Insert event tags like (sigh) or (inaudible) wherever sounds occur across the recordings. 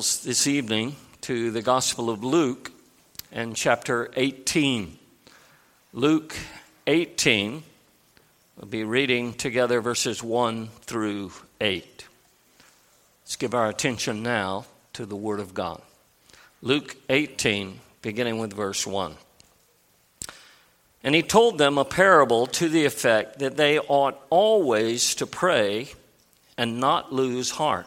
this evening to the Gospel of Luke and chapter 18. Luke 18, we'll be reading together verses 1 through 8. Let's give our attention now to the Word of God. Luke 18, beginning with verse 1. And he told them a parable to the effect that they ought always to pray and not lose heart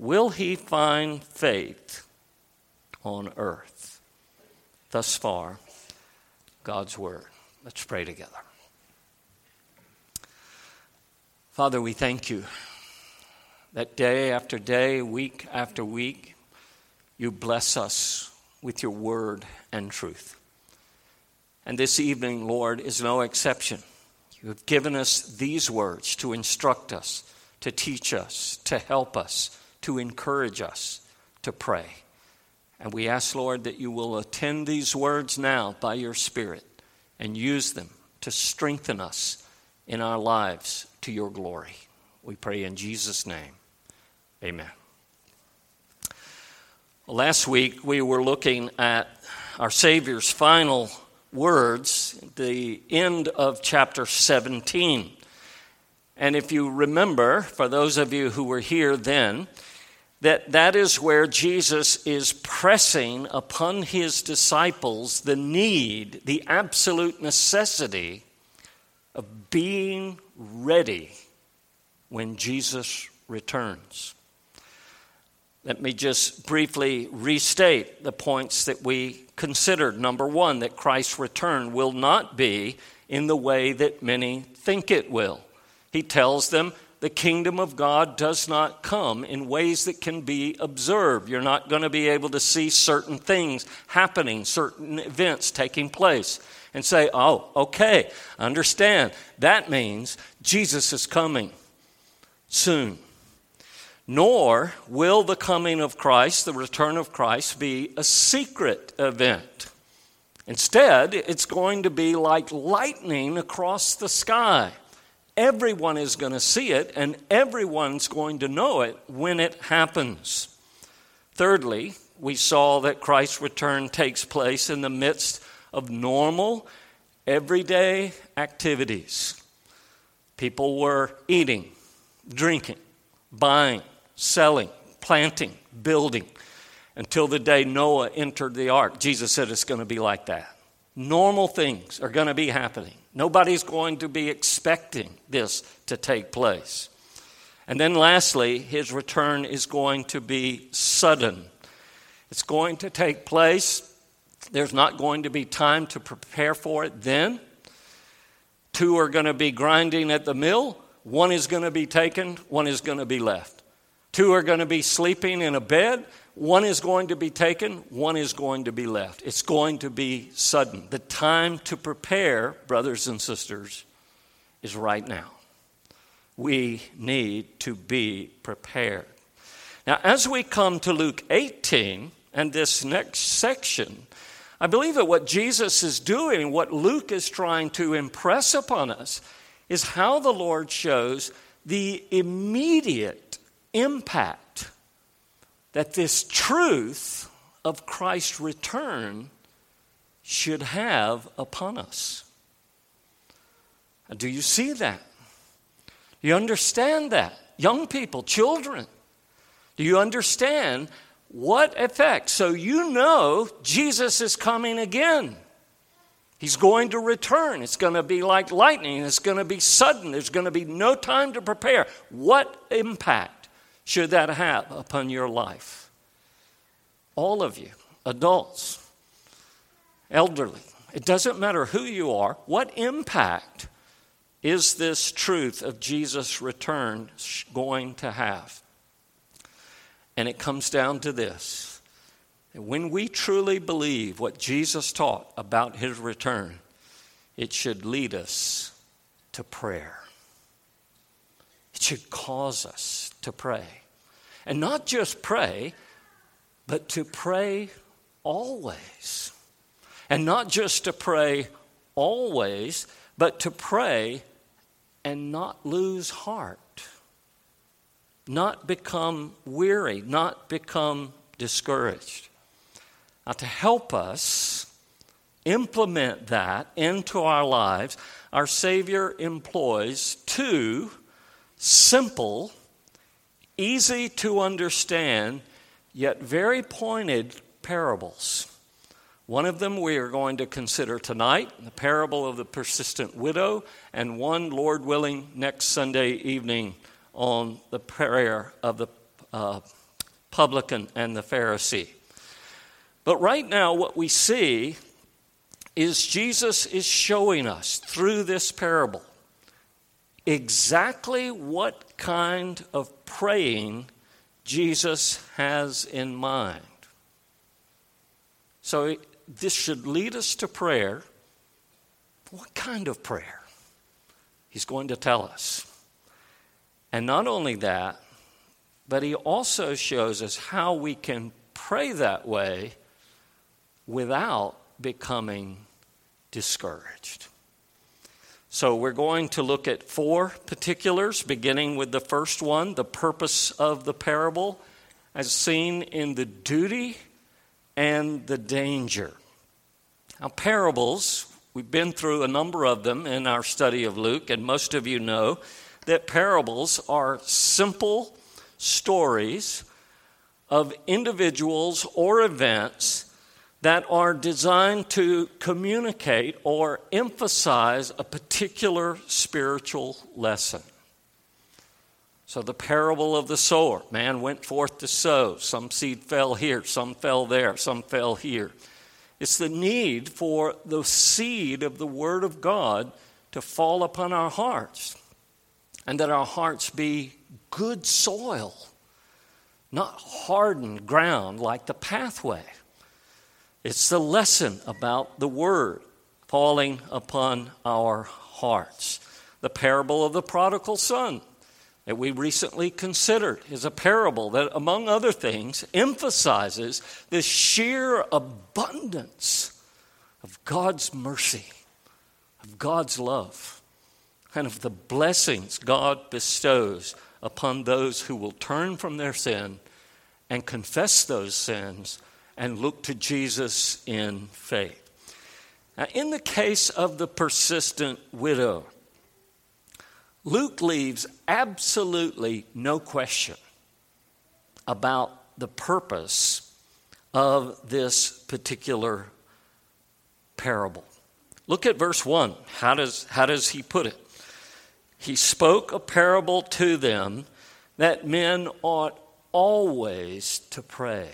Will he find faith on earth? Thus far, God's word. Let's pray together. Father, we thank you that day after day, week after week, you bless us with your word and truth. And this evening, Lord, is no exception. You have given us these words to instruct us, to teach us, to help us to encourage us to pray. And we ask, Lord, that you will attend these words now by your Spirit and use them to strengthen us in our lives to your glory. We pray in Jesus' name. Amen. Last week, we were looking at our Savior's final words, the end of chapter 17. And if you remember, for those of you who were here then, that that is where Jesus is pressing upon his disciples the need, the absolute necessity of being ready when Jesus returns. Let me just briefly restate the points that we considered. Number one, that Christ's return will not be in the way that many think it will. He tells them, the kingdom of God does not come in ways that can be observed. You're not going to be able to see certain things happening, certain events taking place, and say, oh, okay, understand. That means Jesus is coming soon. Nor will the coming of Christ, the return of Christ, be a secret event. Instead, it's going to be like lightning across the sky. Everyone is going to see it, and everyone's going to know it when it happens. Thirdly, we saw that Christ's return takes place in the midst of normal, everyday activities. People were eating, drinking, buying, selling, planting, building until the day Noah entered the ark. Jesus said it's going to be like that. Normal things are going to be happening. Nobody's going to be expecting this to take place. And then, lastly, his return is going to be sudden. It's going to take place. There's not going to be time to prepare for it then. Two are going to be grinding at the mill. One is going to be taken, one is going to be left. Two are going to be sleeping in a bed. One is going to be taken, one is going to be left. It's going to be sudden. The time to prepare, brothers and sisters, is right now. We need to be prepared. Now, as we come to Luke 18 and this next section, I believe that what Jesus is doing, what Luke is trying to impress upon us, is how the Lord shows the immediate impact that this truth of Christ's return should have upon us. Do you see that? Do you understand that? Young people, children, Do you understand what effect? So you know Jesus is coming again. He's going to return. It's going to be like lightning. It's going to be sudden. There's going to be no time to prepare. What impact should that have upon your life? All of you, adults, elderly, it doesn't matter who you are, what impact is this truth of Jesus' return going to have? And it comes down to this when we truly believe what Jesus taught about his return, it should lead us to prayer. It should cause us to pray. And not just pray, but to pray always. And not just to pray always, but to pray and not lose heart not become weary, not become discouraged. Now, to help us implement that into our lives, our Savior employs two simple, easy to understand, yet very pointed parables. One of them we are going to consider tonight, the parable of the persistent widow, and one, Lord willing, next Sunday evening on the prayer of the uh, publican and the Pharisee. But right now, what we see is Jesus is showing us through this parable exactly what kind of praying Jesus has in mind. So, this should lead us to prayer. What kind of prayer? He's going to tell us. And not only that, but he also shows us how we can pray that way without becoming discouraged. So, we're going to look at four particulars, beginning with the first one the purpose of the parable, as seen in the duty and the danger. Now, parables, we've been through a number of them in our study of Luke, and most of you know that parables are simple stories of individuals or events that are designed to communicate or emphasize a particular spiritual lesson. So, the parable of the sower man went forth to sow. Some seed fell here, some fell there, some fell here. It's the need for the seed of the Word of God to fall upon our hearts and that our hearts be good soil, not hardened ground like the pathway. It's the lesson about the Word falling upon our hearts. The parable of the prodigal son that we recently considered is a parable that, among other things, emphasizes the sheer abundance of God's mercy, of God's love and of the blessings God bestows upon those who will turn from their sin and confess those sins and look to Jesus in faith. Now, in the case of the persistent widow, Luke leaves absolutely no question about the purpose of this particular parable. Look at verse 1. How does, how does he put it? he spoke a parable to them that men ought always to pray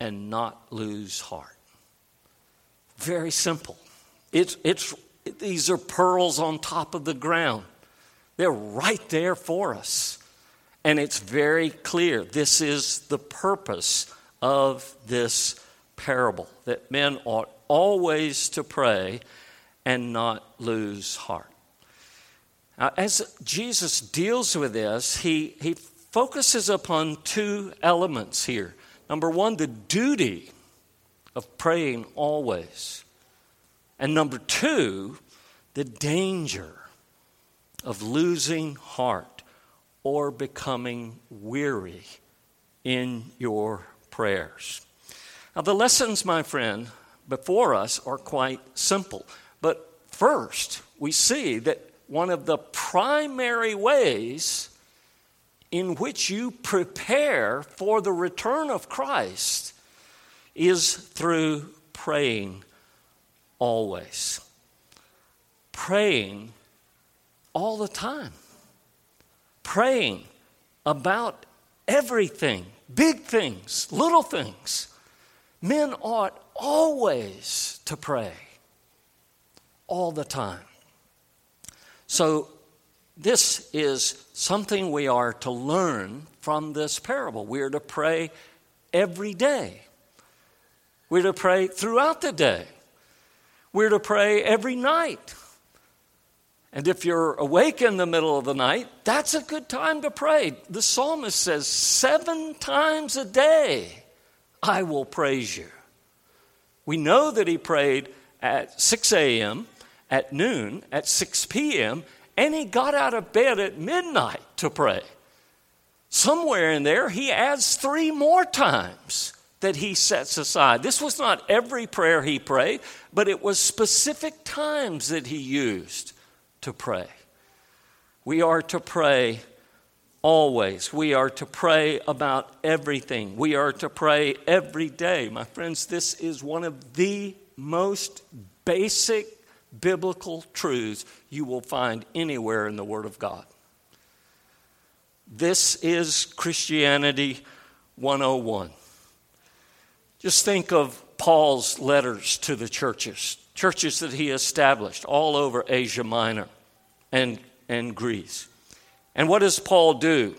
and not lose heart. Very simple. It's, it's, these are pearls on top of the ground. They're right there for us. And it's very clear. This is the purpose of this parable that men ought always to pray and not lose heart. Now, as Jesus deals with this, he, he focuses upon two elements here. Number one, the duty of praying always. And number two, the danger of losing heart or becoming weary in your prayers. Now, the lessons, my friend, before us are quite simple. But first, we see that one of the primary ways in which you prepare for the return of Christ is through praying always. Praying all the time. Praying about everything, big things, little things. Men ought always to pray, all the time. So, this is something we are to learn from this parable. We are to pray every day. We're to pray throughout the day. We're to pray every night. And if you're awake in the middle of the night, that's a good time to pray. The psalmist says, Seven times a day I will praise you. We know that he prayed at 6 a.m., at noon, at 6 p.m., and he got out of bed at midnight to pray. Somewhere in there, he adds three more times that he sets aside. This was not every prayer he prayed, but it was specific times that he used to pray. We are to pray always. We are to pray about everything. We are to pray every day. My friends, this is one of the most basic biblical truths you will find anywhere in the Word of God. This is Christianity 101. Just think of Paul's letters to the churches, churches that he established all over Asia Minor and, and Greece. And what does Paul do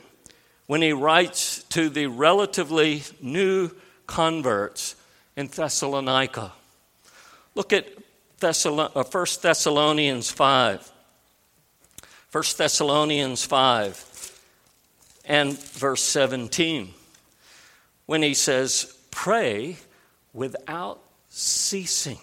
when he writes to the relatively new converts in Thessalonica? Look at Thessalon- 1 uh, Thessalonians 5. 1 Thessalonians 5 and verse 17 when he says, Pray without ceasing.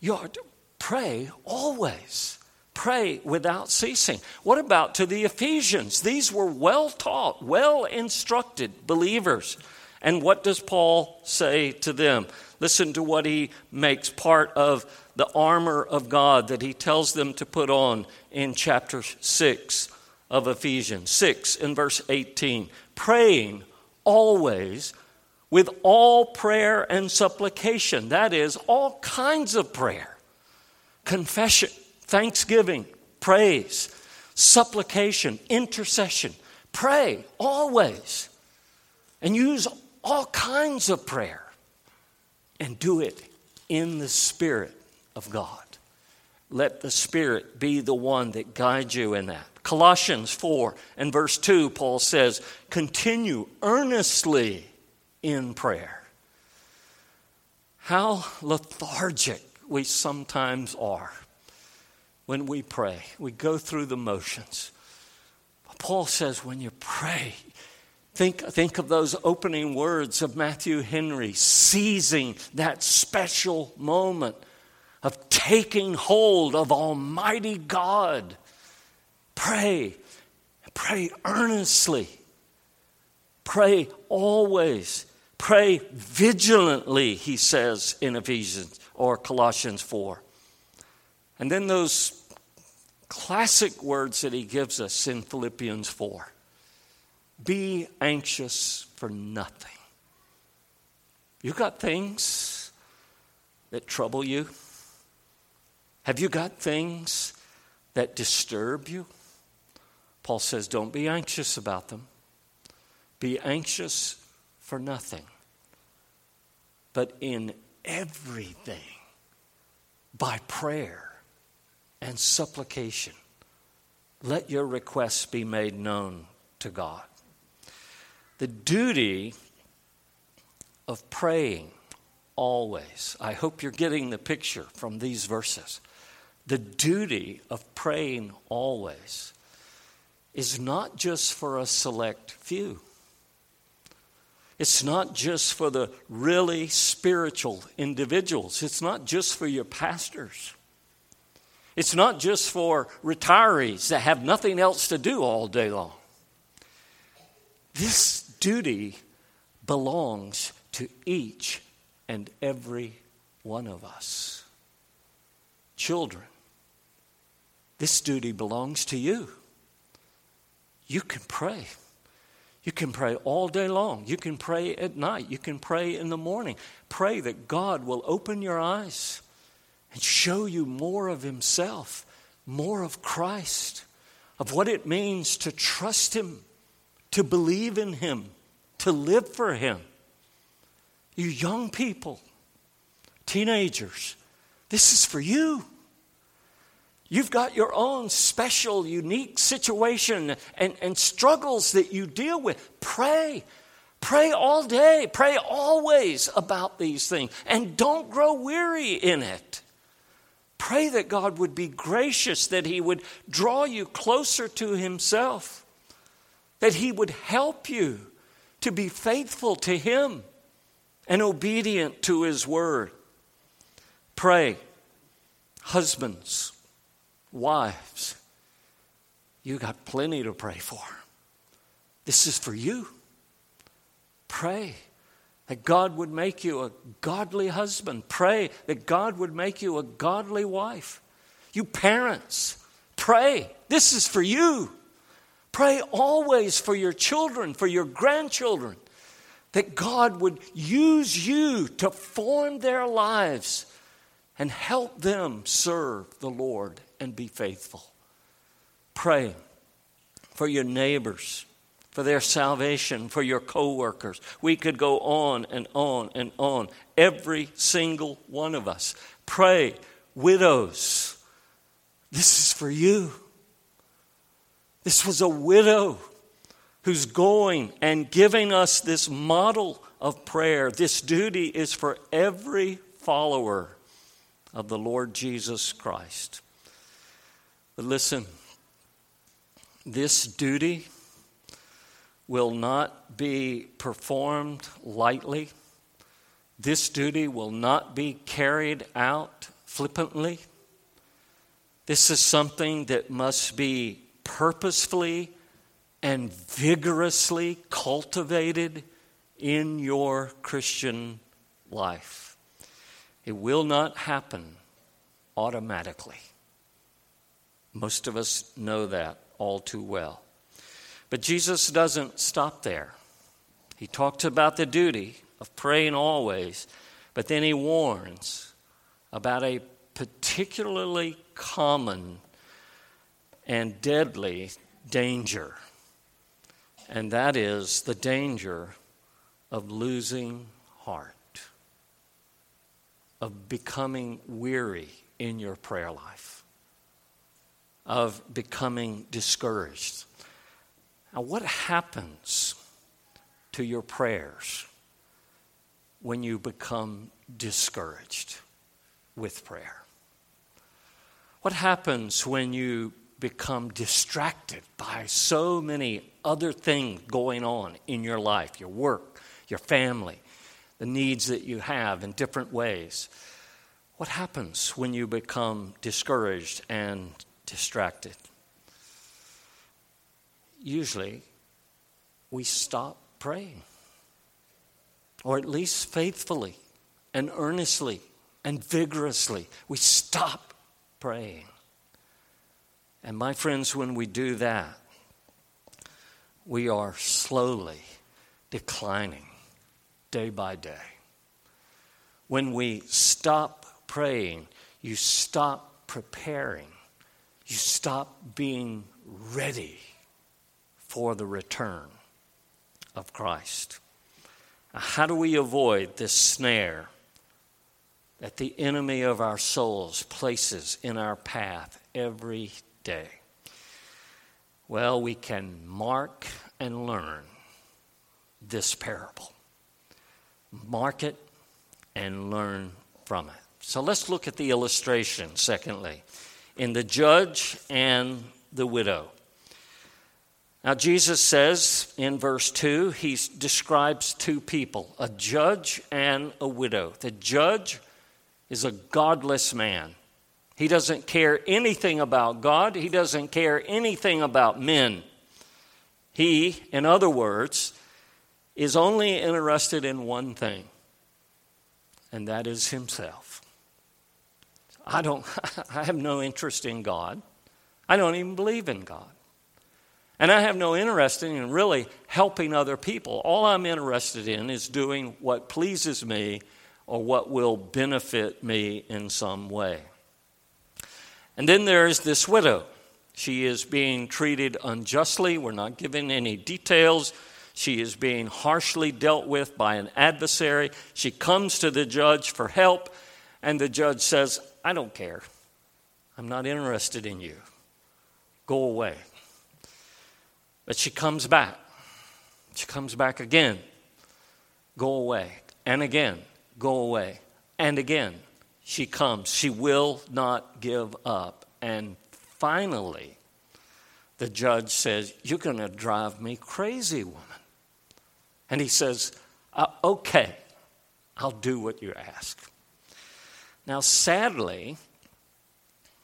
You are to pray always. Pray without ceasing. What about to the Ephesians? These were well taught, well instructed believers. And what does Paul say to them? Listen to what he makes part of the armor of God that he tells them to put on in chapter 6 of Ephesians 6 in verse 18. Praying always with all prayer and supplication. That is, all kinds of prayer, confession, thanksgiving, praise, supplication, intercession. Pray always. And use all kinds of prayer and do it in the Spirit of God. Let the Spirit be the one that guides you in that. Colossians 4 and verse 2, Paul says, continue earnestly in prayer. How lethargic we sometimes are when we pray. We go through the motions. Paul says, when you pray, Think, think of those opening words of Matthew Henry, seizing that special moment of taking hold of Almighty God. Pray, pray earnestly, pray always, pray vigilantly, he says in Ephesians or Colossians 4. And then those classic words that he gives us in Philippians 4 be anxious for nothing. You've got things that trouble you? Have you got things that disturb you? Paul says, don't be anxious about them. Be anxious for nothing. But in everything, by prayer and supplication, let your requests be made known to God the duty of praying always. I hope you're getting the picture from these verses. The duty of praying always is not just for a select few. It's not just for the really spiritual individuals. It's not just for your pastors. It's not just for retirees that have nothing else to do all day long. This duty belongs to each and every one of us. Children, this duty belongs to you. you can pray. You can pray all day long. You can pray at night. You can pray in the morning. Pray that God will open your eyes and show you more of Himself, more of Christ, of what it means to trust Him, to believe in Him, to live for Him. You young people, teenagers, this is for you. You've got your own special, unique situation and, and struggles that you deal with. Pray. Pray all day. Pray always about these things. And don't grow weary in it. Pray that God would be gracious, that He would draw you closer to Himself, that He would help you to be faithful to Him and obedient to His word. Pray, husbands Wives, you got plenty to pray for. This is for you. Pray that God would make you a godly husband. Pray that God would make you a godly wife. You parents, pray. This is for you. Pray always for your children, for your grandchildren, that God would use you to form their lives and help them serve the Lord and be faithful. Pray for your neighbors, for their salvation, for your coworkers. We could go on and on and on. Every single one of us. Pray, widows. This is for you. This was a widow who's going and giving us this model of prayer. This duty is for every follower of the Lord Jesus Christ. But listen, this duty will not be performed lightly. This duty will not be carried out flippantly. This is something that must be purposefully and vigorously cultivated in your Christian life. It will not happen automatically. Most of us know that all too well. But Jesus doesn't stop there. He talks about the duty of praying always, but then he warns about a particularly common and deadly danger, and that is the danger of losing heart, of becoming weary in your prayer life of becoming discouraged. Now, what happens to your prayers when you become discouraged with prayer? What happens when you become distracted by so many other things going on in your life, your work, your family, the needs that you have in different ways? What happens when you become discouraged and distracted. Usually, we stop praying, or at least faithfully and earnestly and vigorously. We stop praying. And my friends, when we do that, we are slowly declining day by day. When we stop praying, you stop preparing you stop being ready for the return of Christ. How do we avoid this snare that the enemy of our souls places in our path every day? Well, we can mark and learn this parable. Mark it and learn from it. So let's look at the illustration, secondly in the judge and the widow. Now, Jesus says in verse 2, he describes two people, a judge and a widow. The judge is a godless man. He doesn't care anything about God, he doesn't care anything about men. He, in other words, is only interested in one thing, and that is himself. I don't (laughs) I have no interest in God. I don't even believe in God. And I have no interest in really helping other people. All I'm interested in is doing what pleases me or what will benefit me in some way. And then there's this widow. She is being treated unjustly. We're not given any details. She is being harshly dealt with by an adversary. She comes to the judge for help, and the judge says, I don't care. I'm not interested in you. Go away. But she comes back. She comes back again. Go away. And again. Go away. And again. She comes. She will not give up. And finally, the judge says, You're going to drive me crazy, woman. And he says, uh, Okay, I'll do what you ask. Now, sadly,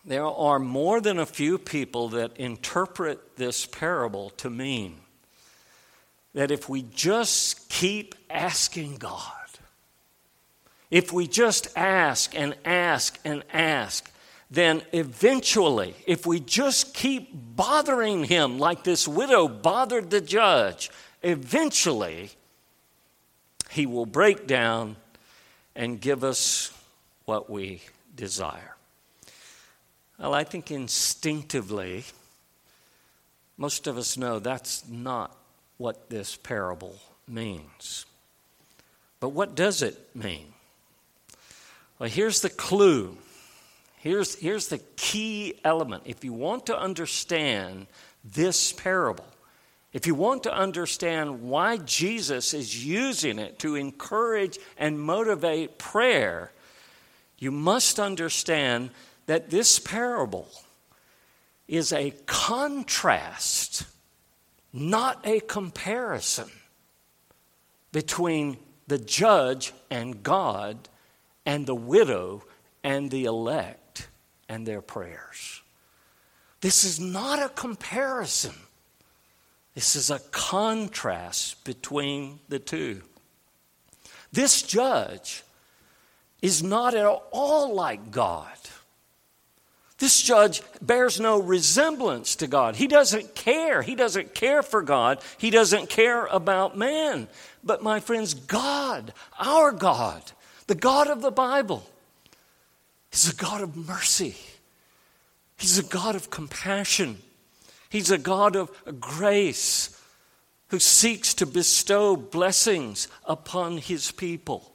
there are more than a few people that interpret this parable to mean that if we just keep asking God, if we just ask and ask and ask, then eventually, if we just keep bothering Him like this widow bothered the judge, eventually He will break down and give us what we desire. Well, I think instinctively, most of us know that's not what this parable means. But what does it mean? Well, here's the clue. Here's, here's the key element. If you want to understand this parable, if you want to understand why Jesus is using it to encourage and motivate prayer, you must understand that this parable is a contrast, not a comparison, between the judge and God and the widow and the elect and their prayers. This is not a comparison. This is a contrast between the two. This judge is not at all like God. This judge bears no resemblance to God. He doesn't care. He doesn't care for God. He doesn't care about man. But, my friends, God, our God, the God of the Bible, is a God of mercy. He's a God of compassion. He's a God of grace who seeks to bestow blessings upon his people.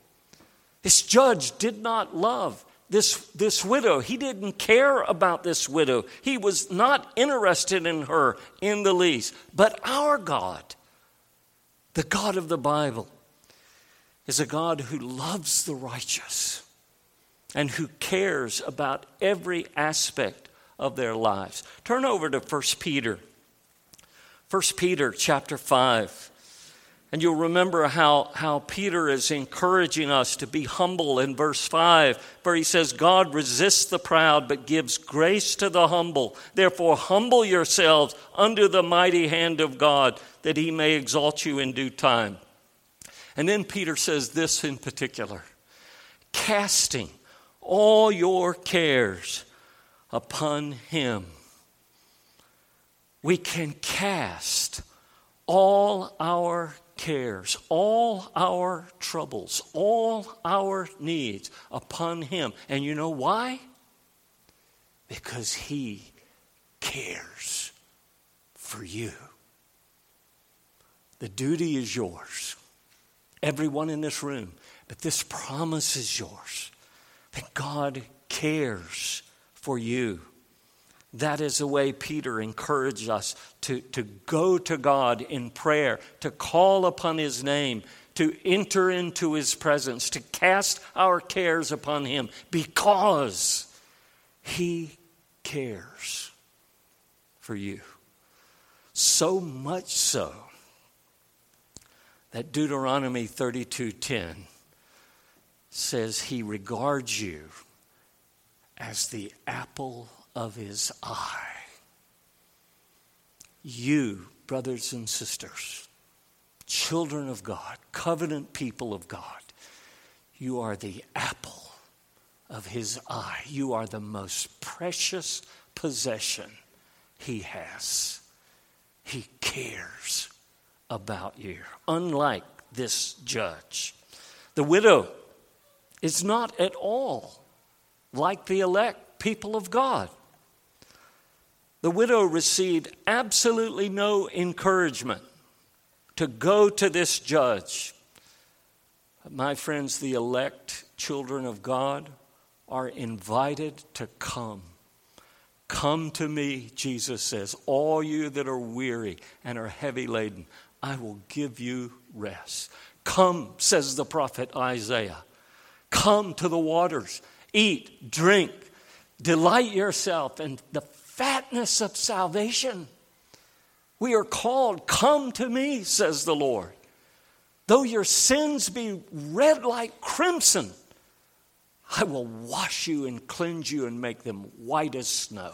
This judge did not love this, this widow. He didn't care about this widow. He was not interested in her in the least. But our God, the God of the Bible, is a God who loves the righteous and who cares about every aspect of their lives. Turn over to 1 Peter. 1 Peter chapter 5. And you'll remember how, how Peter is encouraging us to be humble in verse 5, where he says, God resists the proud but gives grace to the humble. Therefore, humble yourselves under the mighty hand of God, that he may exalt you in due time. And then Peter says this in particular casting all your cares upon him. We can cast all our cares, all our troubles, all our needs upon Him. And you know why? Because He cares for you. The duty is yours, everyone in this room, but this promise is yours that God cares for you. That is the way Peter encouraged us to, to go to God in prayer, to call upon His name, to enter into His presence, to cast our cares upon Him because He cares for you. So much so that Deuteronomy 32:10 says he regards you as the apple of his eye. You, brothers and sisters, children of God, covenant people of God, you are the apple of his eye. You are the most precious possession he has. He cares about you, unlike this judge. The widow is not at all like the elect people of God. The widow received absolutely no encouragement to go to this judge. My friends, the elect children of God are invited to come. Come to me, Jesus says, all you that are weary and are heavy laden, I will give you rest. Come, says the prophet Isaiah. Come to the waters, eat, drink, delight yourself in the fatness of salvation. We are called, Come to me, says the Lord. Though your sins be red like crimson, I will wash you and cleanse you and make them white as snow.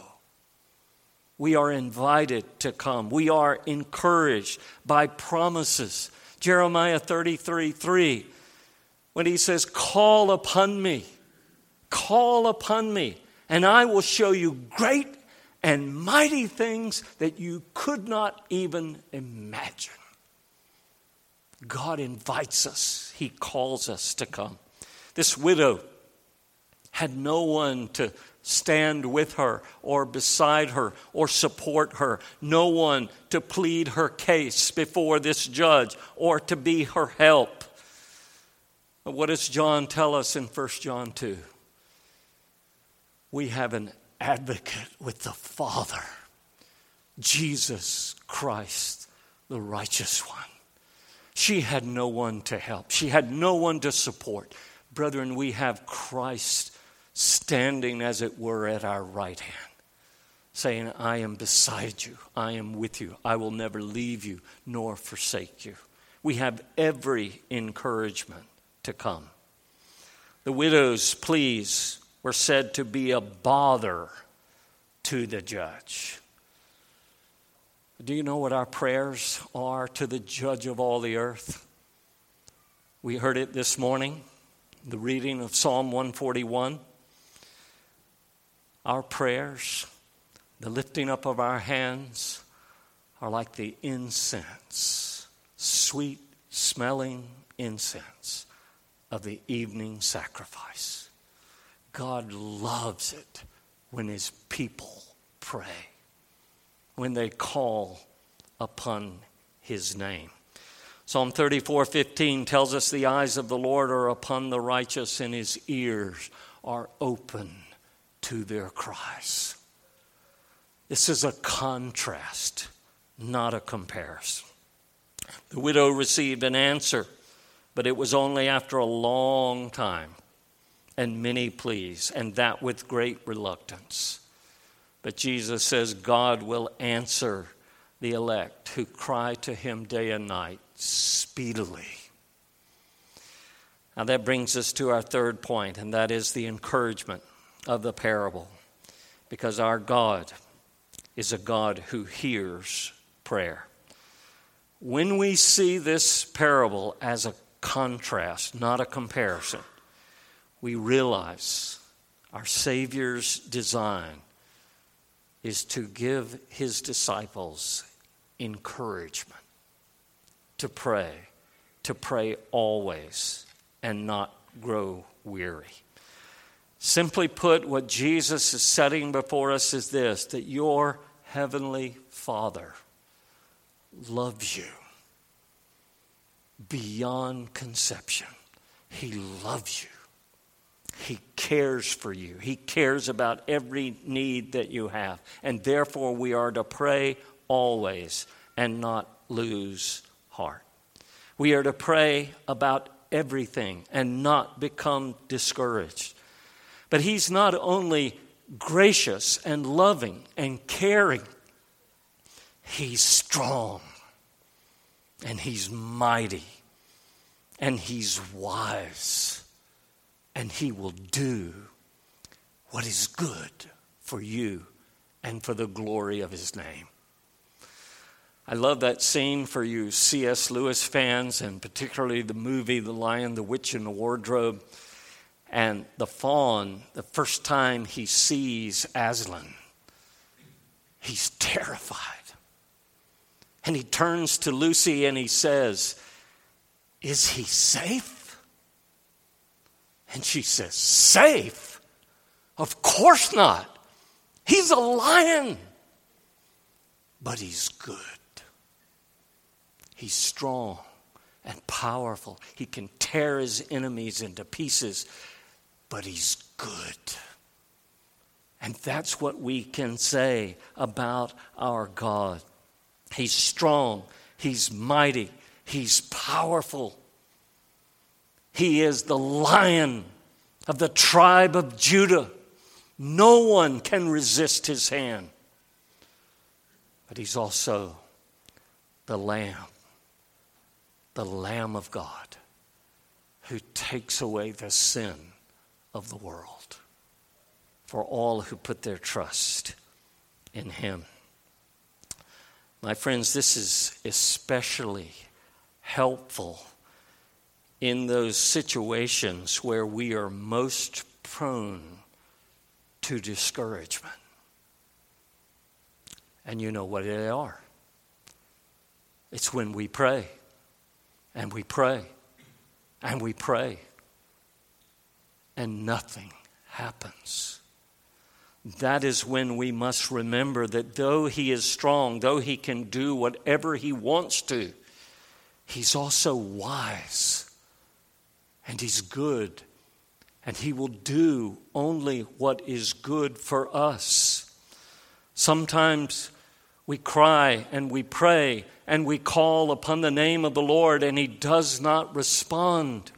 We are invited to come. We are encouraged by promises. Jeremiah 33 3, when he says, Call upon me, call upon me, and I will show you great and mighty things that you could not even imagine. God invites us, He calls us to come. This widow had no one to stand with her or beside her or support her, no one to plead her case before this judge or to be her help. What does John tell us in 1 John 2? We have an advocate with the Father, Jesus Christ, the righteous one. She had no one to help, she had no one to support. Brethren, we have Christ standing, as it were, at our right hand, saying, I am beside you, I am with you, I will never leave you nor forsake you. We have every encouragement to come. The widow's pleas were said to be a bother to the judge. Do you know what our prayers are to the judge of all the earth? We heard it this morning, the reading of Psalm 141 our prayers, the lifting up of our hands, are like the incense, sweet smelling incense of the evening sacrifice. God loves it when his people pray, when they call upon his name. Psalm 34:15 tells us the eyes of the Lord are upon the righteous and his ears are open to their cries. This is a contrast, not a comparison. The widow received an answer, but it was only after a long time and many pleas, and that with great reluctance. But Jesus says God will answer the elect who cry to him day and night speedily. Now, that brings us to our third point, and that is the encouragement of the parable because our God is a God who hears prayer. When we see this parable as a contrast, not a comparison, we realize our Savior's design is to give his disciples encouragement to pray, to pray always, and not grow weary. Simply put, what Jesus is setting before us is this that your heavenly Father loves you beyond conception. He loves you. He cares for you. He cares about every need that you have. And therefore, we are to pray always and not lose heart. We are to pray about everything and not become discouraged. But he's not only gracious and loving and caring, he's strong and he's mighty and he's wise and he will do what is good for you and for the glory of his name. I love that scene for you C.S. Lewis fans, and particularly the movie The Lion, the Witch, and the Wardrobe. And the faun, the first time he sees Aslan, he's terrified. And he turns to Lucy and he says, Is he safe? And she says, Safe? Of course not. He's a lion. But he's good. He's strong and powerful. He can tear his enemies into pieces, but he's good. And that's what we can say about our God. He's strong, He's mighty, He's powerful. He is the lion of the tribe of Judah. No one can resist His hand. But He's also the Lamb, the Lamb of God, who takes away the sin of the world for all who put their trust in Him. My friends, this is especially helpful in those situations where we are most prone to discouragement. And you know what they are. It's when we pray, and we pray, and we pray, and nothing happens that is when we must remember that though he is strong, though he can do whatever he wants to, he's also wise and he's good and he will do only what is good for us. Sometimes we cry and we pray and we call upon the name of the Lord and he does not respond.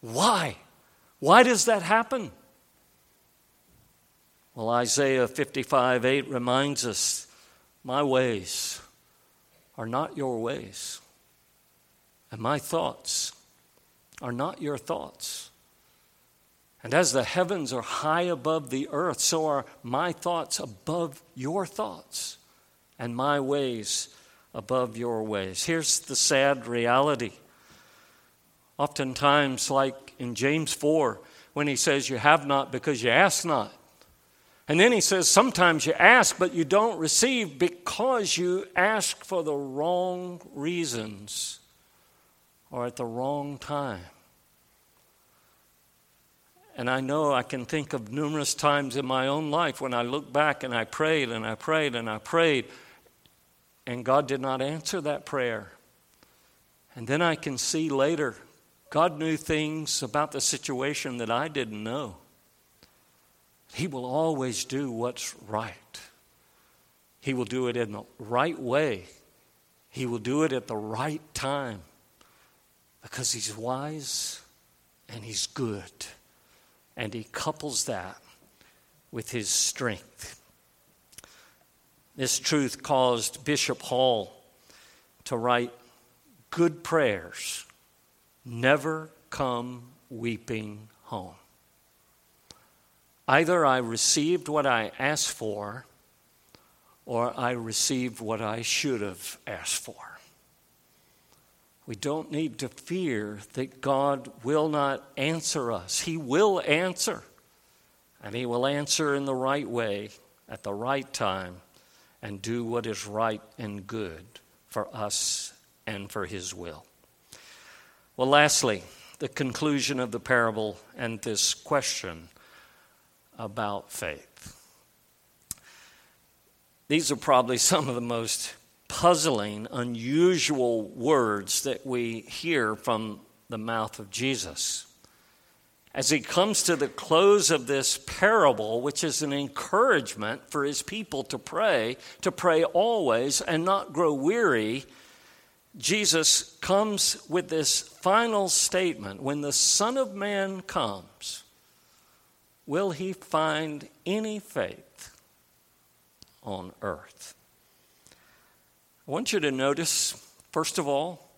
Why? Why does that happen? Well, Isaiah 55 8 reminds us my ways are not your ways, and my thoughts are not your thoughts. And as the heavens are high above the earth, so are my thoughts above your thoughts, and my ways above your ways. Here's the sad reality. Oftentimes, like in James 4, when he says, You have not because you ask not. And then he says, Sometimes you ask, but you don't receive because you ask for the wrong reasons or at the wrong time. And I know I can think of numerous times in my own life when I look back and I prayed and I prayed and I prayed, and God did not answer that prayer. And then I can see later, God knew things about the situation that I didn't know. He will always do what's right. He will do it in the right way. He will do it at the right time because He's wise and He's good. And He couples that with His strength. This truth caused Bishop Hall to write good prayers never come weeping home. Either I received what I asked for, or I received what I should have asked for. We don't need to fear that God will not answer us. He will answer, and He will answer in the right way at the right time and do what is right and good for us and for His will. Well, lastly, the conclusion of the parable and this question about faith. These are probably some of the most puzzling, unusual words that we hear from the mouth of Jesus. As he comes to the close of this parable, which is an encouragement for his people to pray, to pray always and not grow weary, Jesus comes with this final statement When the Son of Man comes, will he find any faith on earth? I want you to notice, first of all,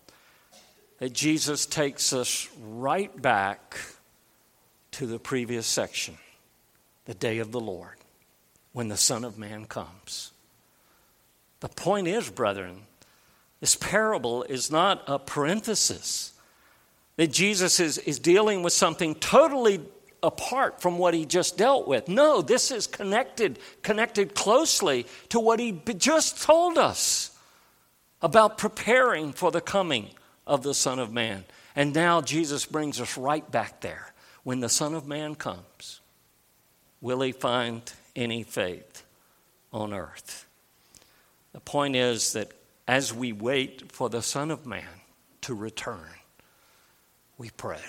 that Jesus takes us right back to the previous section, the day of the Lord, when the Son of Man comes. The point is, brethren, this parable is not a parenthesis. That Jesus is, is dealing with something totally apart from what he just dealt with. No, this is connected, connected closely to what he just told us about preparing for the coming of the Son of Man. And now Jesus brings us right back there. When the Son of Man comes, will he find any faith on earth? The point is that as we wait for the Son of Man to return, we pray.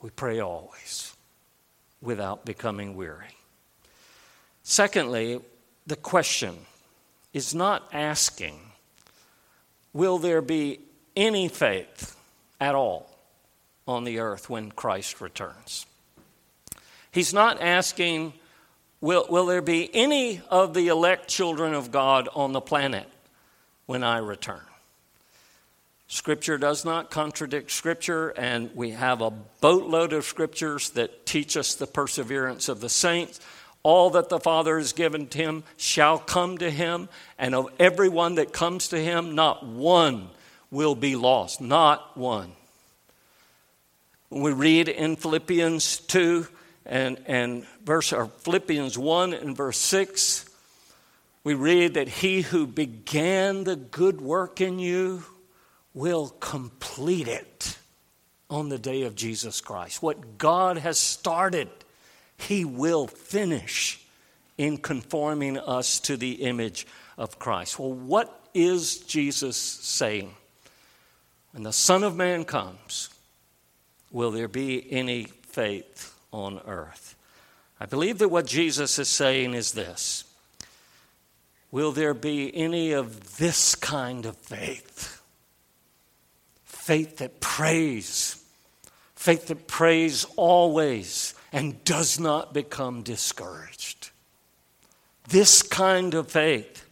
We pray always without becoming weary. Secondly, the question is not asking, will there be any faith at all on the earth when Christ returns? He's not asking, will, will there be any of the elect children of God on the planet when I return? Scripture does not contradict Scripture, and we have a boatload of Scriptures that teach us the perseverance of the saints. All that the Father has given to him shall come to him, and of everyone that comes to him, not one will be lost. Not one. We read in Philippians 2 and, and verse, or Philippians 1 and verse 6, we read that he who began the good work in you will complete it on the day of Jesus Christ. What God has started, He will finish in conforming us to the image of Christ. Well, what is Jesus saying? When the Son of Man comes, will there be any faith on earth? I believe that what Jesus is saying is this Will there be any of this kind of faith? faith that prays, faith that prays always and does not become discouraged. This kind of faith,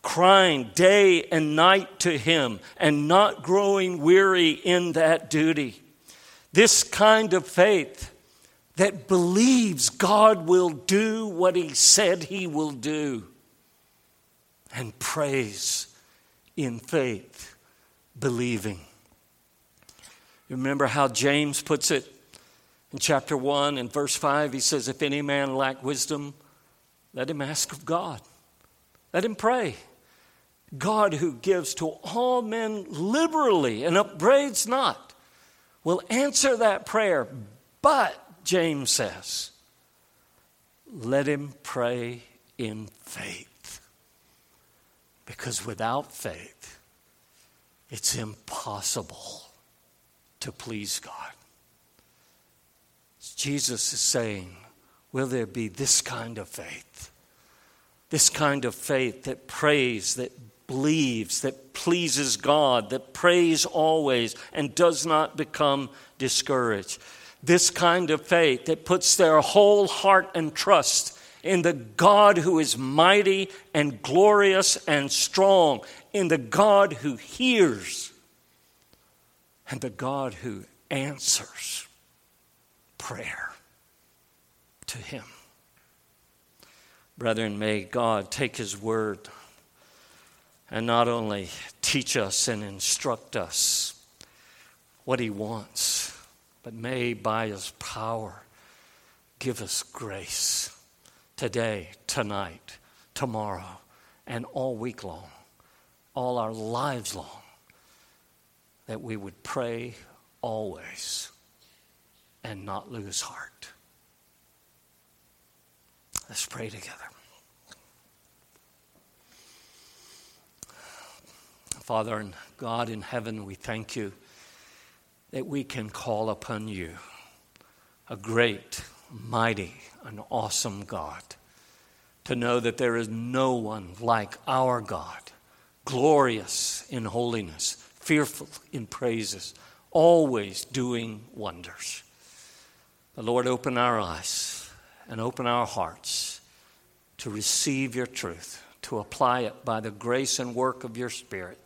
crying day and night to Him and not growing weary in that duty. This kind of faith that believes God will do what He said He will do and prays in faith, believing. You remember how James puts it in chapter 1 and verse 5? He says, If any man lack wisdom, let him ask of God. Let him pray. God, who gives to all men liberally and upbraids not, will answer that prayer. But, James says, let him pray in faith. Because without faith, it's impossible to please God. Jesus is saying, Will there be this kind of faith? This kind of faith that prays, that believes, that pleases God, that prays always and does not become discouraged. This kind of faith that puts their whole heart and trust in the God who is mighty and glorious and strong, in the God who hears and the God who answers prayer to Him. Brethren, may God take His word and not only teach us and instruct us what He wants, but may by His power give us grace today, tonight, tomorrow, and all week long, all our lives long that we would pray always and not lose heart. Let's pray together. Father and God in heaven, we thank you that we can call upon you, a great, mighty, and awesome God, to know that there is no one like our God, glorious in holiness fearful in praises, always doing wonders. The Lord, open our eyes and open our hearts to receive your truth, to apply it by the grace and work of your Spirit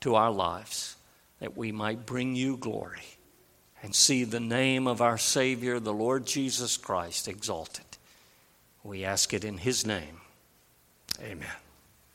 to our lives, that we might bring you glory and see the name of our Savior, the Lord Jesus Christ, exalted. We ask it in His name. Amen.